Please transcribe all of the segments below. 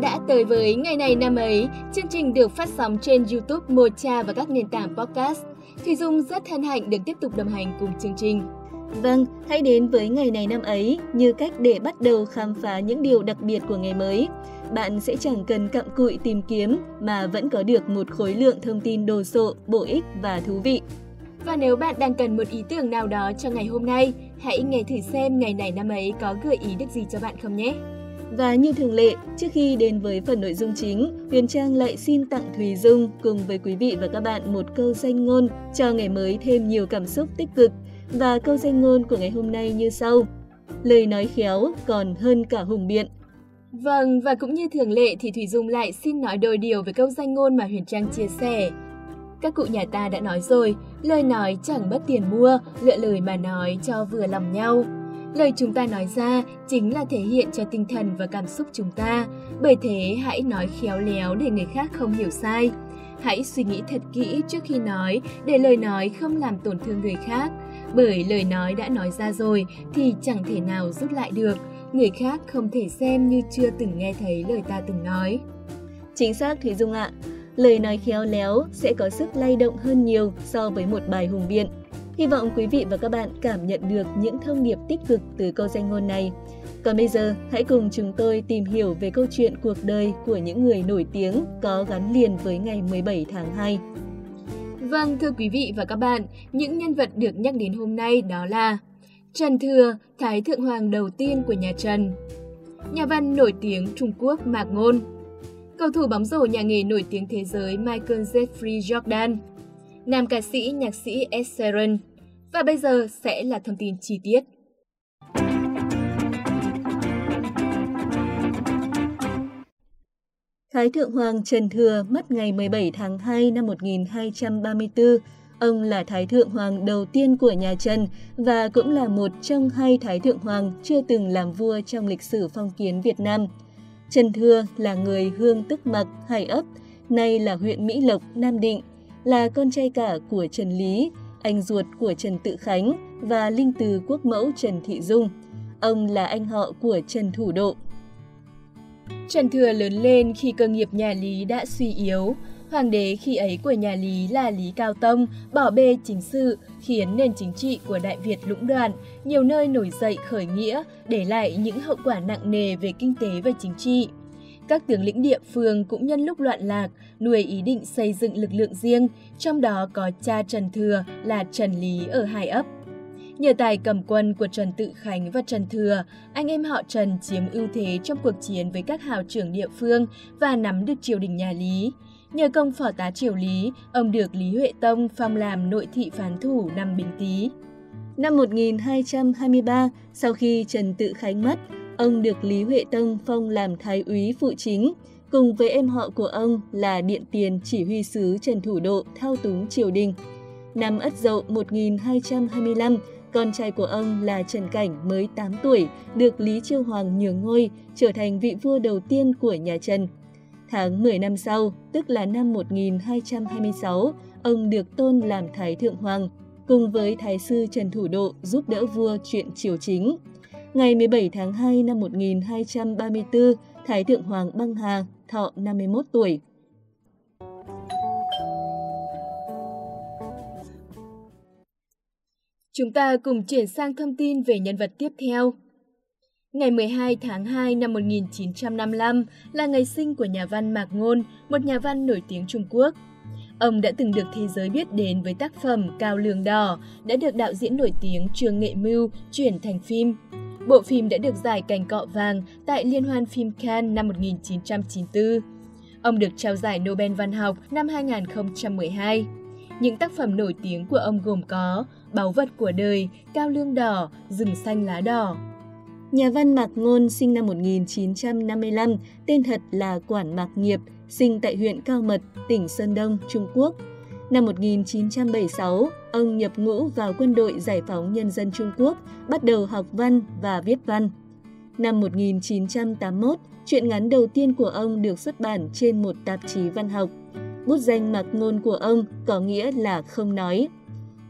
bạn đã tới với ngày này năm ấy. Chương trình được phát sóng trên YouTube, Mocha và các nền tảng podcast. Thùy Dung rất hân hạnh được tiếp tục đồng hành cùng chương trình. Vâng, hãy đến với ngày này năm ấy như cách để bắt đầu khám phá những điều đặc biệt của ngày mới. Bạn sẽ chẳng cần cặm cụi tìm kiếm mà vẫn có được một khối lượng thông tin đồ sộ, bổ ích và thú vị. Và nếu bạn đang cần một ý tưởng nào đó cho ngày hôm nay, hãy nghe thử xem ngày này năm ấy có gợi ý được gì cho bạn không nhé. Và như thường lệ, trước khi đến với phần nội dung chính, Huyền Trang lại xin tặng Thùy Dung cùng với quý vị và các bạn một câu danh ngôn cho ngày mới thêm nhiều cảm xúc tích cực. Và câu danh ngôn của ngày hôm nay như sau. Lời nói khéo còn hơn cả hùng biện. Vâng, và cũng như thường lệ thì Thùy Dung lại xin nói đôi điều về câu danh ngôn mà Huyền Trang chia sẻ. Các cụ nhà ta đã nói rồi, lời nói chẳng bất tiền mua, lựa lời mà nói cho vừa lòng nhau. Lời chúng ta nói ra chính là thể hiện cho tinh thần và cảm xúc chúng ta, bởi thế hãy nói khéo léo để người khác không hiểu sai. Hãy suy nghĩ thật kỹ trước khi nói để lời nói không làm tổn thương người khác, bởi lời nói đã nói ra rồi thì chẳng thể nào rút lại được, người khác không thể xem như chưa từng nghe thấy lời ta từng nói. Chính xác Thúy Dung ạ, lời nói khéo léo sẽ có sức lay động hơn nhiều so với một bài hùng biện. Hy vọng quý vị và các bạn cảm nhận được những thông điệp tích cực từ câu danh ngôn này. Còn bây giờ, hãy cùng chúng tôi tìm hiểu về câu chuyện cuộc đời của những người nổi tiếng có gắn liền với ngày 17 tháng 2. Vâng, thưa quý vị và các bạn, những nhân vật được nhắc đến hôm nay đó là Trần Thừa, Thái Thượng Hoàng đầu tiên của nhà Trần Nhà văn nổi tiếng Trung Quốc Mạc Ngôn Cầu thủ bóng rổ nhà nghề nổi tiếng thế giới Michael Jeffrey Jordan Nam ca sĩ, nhạc sĩ Ed Sheeran và bây giờ sẽ là thông tin chi tiết. Thái Thượng Hoàng Trần Thừa mất ngày 17 tháng 2 năm 1234. Ông là Thái Thượng Hoàng đầu tiên của nhà Trần và cũng là một trong hai Thái Thượng Hoàng chưa từng làm vua trong lịch sử phong kiến Việt Nam. Trần Thừa là người hương tức mặc, Hải ấp, nay là huyện Mỹ Lộc, Nam Định, là con trai cả của Trần Lý, anh ruột của Trần Tự Khánh và linh từ quốc mẫu Trần Thị Dung. Ông là anh họ của Trần Thủ Độ. Trần Thừa lớn lên khi cơ nghiệp nhà Lý đã suy yếu. Hoàng đế khi ấy của nhà Lý là Lý Cao Tông, bỏ bê chính sự, khiến nền chính trị của Đại Việt lũng đoạn, nhiều nơi nổi dậy khởi nghĩa, để lại những hậu quả nặng nề về kinh tế và chính trị. Các tướng lĩnh địa phương cũng nhân lúc loạn lạc, nuôi ý định xây dựng lực lượng riêng, trong đó có cha Trần Thừa là Trần Lý ở Hải Ấp. Nhờ tài cầm quân của Trần Tự Khánh và Trần Thừa, anh em họ Trần chiếm ưu thế trong cuộc chiến với các hào trưởng địa phương và nắm được triều đình nhà Lý. Nhờ công phò tá triều Lý, ông được Lý Huệ Tông phong làm nội thị phán thủ năm Bình Tý. Năm 1223, sau khi Trần Tự Khánh mất, ông được Lý Huệ Tông phong làm thái úy phụ chính, cùng với em họ của ông là Điện Tiền chỉ huy sứ Trần Thủ Độ thao túng triều đình. Năm Ất Dậu 1225, con trai của ông là Trần Cảnh mới 8 tuổi, được Lý Chiêu Hoàng nhường ngôi, trở thành vị vua đầu tiên của nhà Trần. Tháng 10 năm sau, tức là năm 1226, ông được tôn làm Thái Thượng Hoàng, cùng với Thái sư Trần Thủ Độ giúp đỡ vua chuyện triều chính. Ngày 17 tháng 2 năm 1234, Thái Thượng Hoàng băng hà, thọ 51 tuổi. Chúng ta cùng chuyển sang thông tin về nhân vật tiếp theo. Ngày 12 tháng 2 năm 1955 là ngày sinh của nhà văn Mạc Ngôn, một nhà văn nổi tiếng Trung Quốc. Ông đã từng được thế giới biết đến với tác phẩm Cao Lương Đỏ, đã được đạo diễn nổi tiếng Trương Nghệ Mưu chuyển thành phim. Bộ phim đã được giải cành cọ vàng tại Liên hoan phim Cannes năm 1994. Ông được trao giải Nobel Văn học năm 2012. Những tác phẩm nổi tiếng của ông gồm có Báu vật của đời, Cao lương đỏ, Rừng xanh lá đỏ. Nhà văn Mạc Ngôn sinh năm 1955, tên thật là Quản Mạc Nghiệp, sinh tại huyện Cao Mật, tỉnh Sơn Đông, Trung Quốc. Năm 1976, ông nhập ngũ vào quân đội giải phóng nhân dân Trung Quốc, bắt đầu học văn và viết văn. Năm 1981, truyện ngắn đầu tiên của ông được xuất bản trên một tạp chí văn học. Bút danh mặc Ngôn của ông có nghĩa là không nói.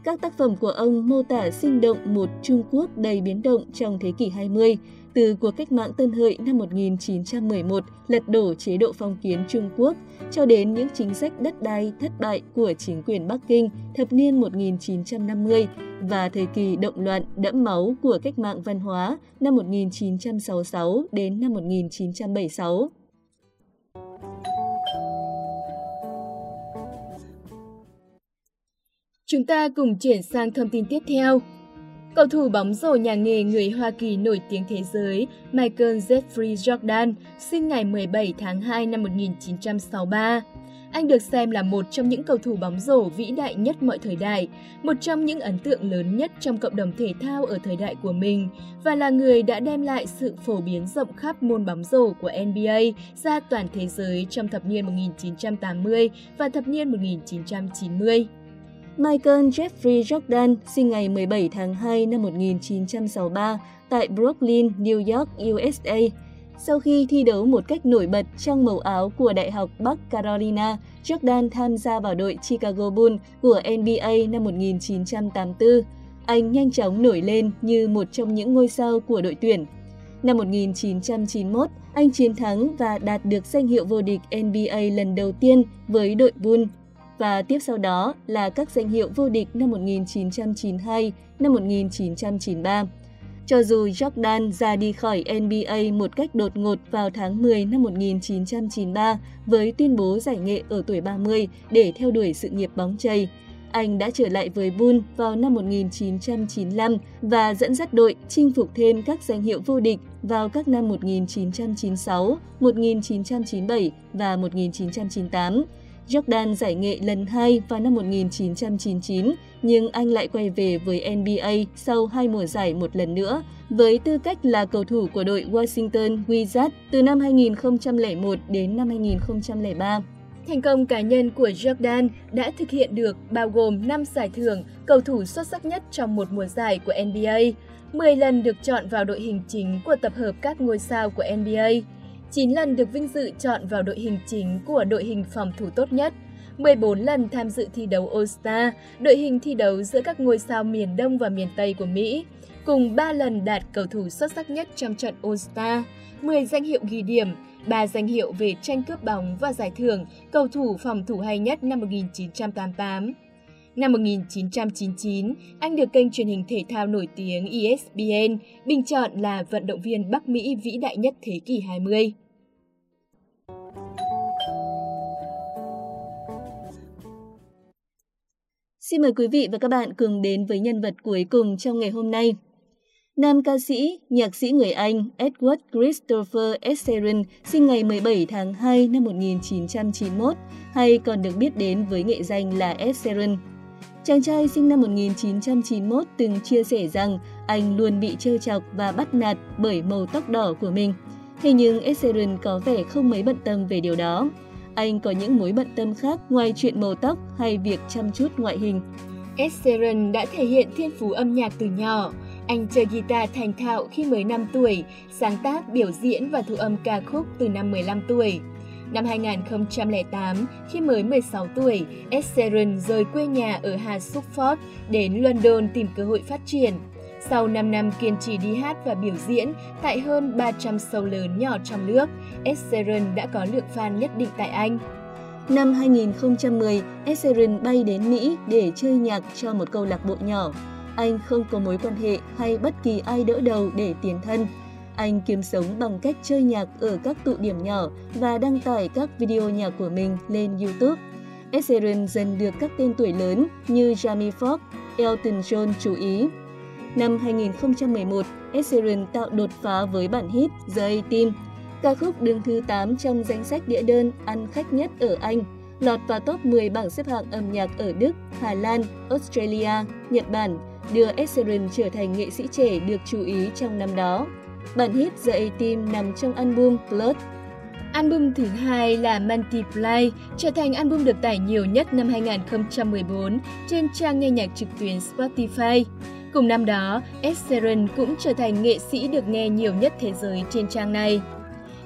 Các tác phẩm của ông mô tả sinh động một Trung Quốc đầy biến động trong thế kỷ 20, từ cuộc cách mạng Tân Hợi năm 1911 lật đổ chế độ phong kiến Trung Quốc, cho đến những chính sách đất đai thất bại của chính quyền Bắc Kinh thập niên 1950 và thời kỳ động loạn đẫm máu của cách mạng văn hóa năm 1966 đến năm 1976. Chúng ta cùng chuyển sang thông tin tiếp theo. Cầu thủ bóng rổ nhà nghề người Hoa Kỳ nổi tiếng thế giới Michael Jeffrey Jordan sinh ngày 17 tháng 2 năm 1963. Anh được xem là một trong những cầu thủ bóng rổ vĩ đại nhất mọi thời đại, một trong những ấn tượng lớn nhất trong cộng đồng thể thao ở thời đại của mình và là người đã đem lại sự phổ biến rộng khắp môn bóng rổ của NBA ra toàn thế giới trong thập niên 1980 và thập niên 1990. Michael Jeffrey Jordan sinh ngày 17 tháng 2 năm 1963 tại Brooklyn, New York, USA. Sau khi thi đấu một cách nổi bật trong màu áo của Đại học Bắc Carolina, Jordan tham gia vào đội Chicago Bulls của NBA năm 1984. Anh nhanh chóng nổi lên như một trong những ngôi sao của đội tuyển. Năm 1991, anh chiến thắng và đạt được danh hiệu vô địch NBA lần đầu tiên với đội Bulls và tiếp sau đó là các danh hiệu vô địch năm 1992, năm 1993. Cho dù Jordan ra đi khỏi NBA một cách đột ngột vào tháng 10 năm 1993 với tuyên bố giải nghệ ở tuổi 30 để theo đuổi sự nghiệp bóng chày, anh đã trở lại với Bull vào năm 1995 và dẫn dắt đội chinh phục thêm các danh hiệu vô địch vào các năm 1996, 1997 và 1998 Jordan giải nghệ lần hai vào năm 1999, nhưng anh lại quay về với NBA sau hai mùa giải một lần nữa, với tư cách là cầu thủ của đội Washington Wizards từ năm 2001 đến năm 2003. Thành công cá nhân của Jordan đã thực hiện được bao gồm 5 giải thưởng cầu thủ xuất sắc nhất trong một mùa giải của NBA, 10 lần được chọn vào đội hình chính của tập hợp các ngôi sao của NBA, 9 lần được vinh dự chọn vào đội hình chính của đội hình phòng thủ tốt nhất, 14 lần tham dự thi đấu All-Star, đội hình thi đấu giữa các ngôi sao miền Đông và miền Tây của Mỹ, cùng 3 lần đạt cầu thủ xuất sắc nhất trong trận All-Star, 10 danh hiệu ghi điểm, 3 danh hiệu về tranh cướp bóng và giải thưởng cầu thủ phòng thủ hay nhất năm 1988. Năm 1999, anh được kênh truyền hình thể thao nổi tiếng ESPN bình chọn là vận động viên Bắc Mỹ vĩ đại nhất thế kỷ 20. Xin mời quý vị và các bạn cùng đến với nhân vật cuối cùng trong ngày hôm nay. Nam ca sĩ, nhạc sĩ người Anh Edward Christopher Esserin sinh ngày 17 tháng 2 năm 1991, hay còn được biết đến với nghệ danh là Esserin. Chàng trai sinh năm 1991 từng chia sẻ rằng anh luôn bị trêu chọc và bắt nạt bởi màu tóc đỏ của mình. Thế nhưng Esserin có vẻ không mấy bận tâm về điều đó. Anh có những mối bận tâm khác ngoài chuyện màu tóc hay việc chăm chút ngoại hình. Esserin đã thể hiện thiên phú âm nhạc từ nhỏ. Anh chơi guitar thành thạo khi mới 5 tuổi, sáng tác, biểu diễn và thu âm ca khúc từ năm 15 tuổi. Năm 2008, khi mới 16 tuổi, Ed Sheeran rời quê nhà ở Hà Suffolk đến London tìm cơ hội phát triển. Sau 5 năm kiên trì đi hát và biểu diễn tại hơn 300 show lớn nhỏ trong nước, Ed Sheeran đã có lượng fan nhất định tại Anh. Năm 2010, Ed Sheeran bay đến Mỹ để chơi nhạc cho một câu lạc bộ nhỏ. Anh không có mối quan hệ hay bất kỳ ai đỡ đầu để tiền thân. Anh kiếm sống bằng cách chơi nhạc ở các tụ điểm nhỏ và đăng tải các video nhạc của mình lên YouTube. Ed Sheeran dần được các tên tuổi lớn như Jamie Foxx, Elton John chú ý. Năm 2011, Ed Sheeran tạo đột phá với bản hit The A-Team. Ca khúc đứng thứ 8 trong danh sách đĩa đơn ăn khách nhất ở Anh, lọt vào top 10 bảng xếp hạng âm nhạc ở Đức, Hà Lan, Australia, Nhật Bản, đưa Ed Sheeran trở thành nghệ sĩ trẻ được chú ý trong năm đó. Bản hit The A-Team nằm trong album Blood. Album thứ hai là Multiply, trở thành album được tải nhiều nhất năm 2014 trên trang nghe nhạc trực tuyến Spotify. Cùng năm đó, Ed Sheeran cũng trở thành nghệ sĩ được nghe nhiều nhất thế giới trên trang này.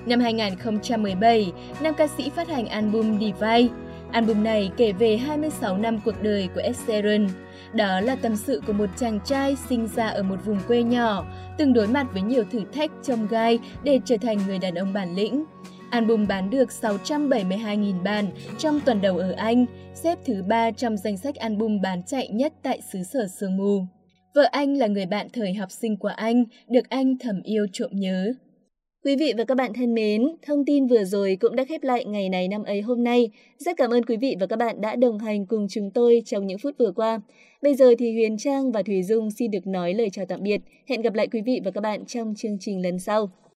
Năm 2017, nam ca sĩ phát hành album Divide. Album này kể về 26 năm cuộc đời của Ed Sheeran. Đó là tâm sự của một chàng trai sinh ra ở một vùng quê nhỏ, từng đối mặt với nhiều thử thách trong gai để trở thành người đàn ông bản lĩnh. Album bán được 672.000 bản trong tuần đầu ở Anh, xếp thứ 3 trong danh sách album bán chạy nhất tại xứ sở sương mù. Vợ anh là người bạn thời học sinh của anh, được anh thầm yêu trộm nhớ. Quý vị và các bạn thân mến, thông tin vừa rồi cũng đã khép lại ngày này năm ấy hôm nay. Rất cảm ơn quý vị và các bạn đã đồng hành cùng chúng tôi trong những phút vừa qua. Bây giờ thì Huyền Trang và Thùy Dung xin được nói lời chào tạm biệt. Hẹn gặp lại quý vị và các bạn trong chương trình lần sau.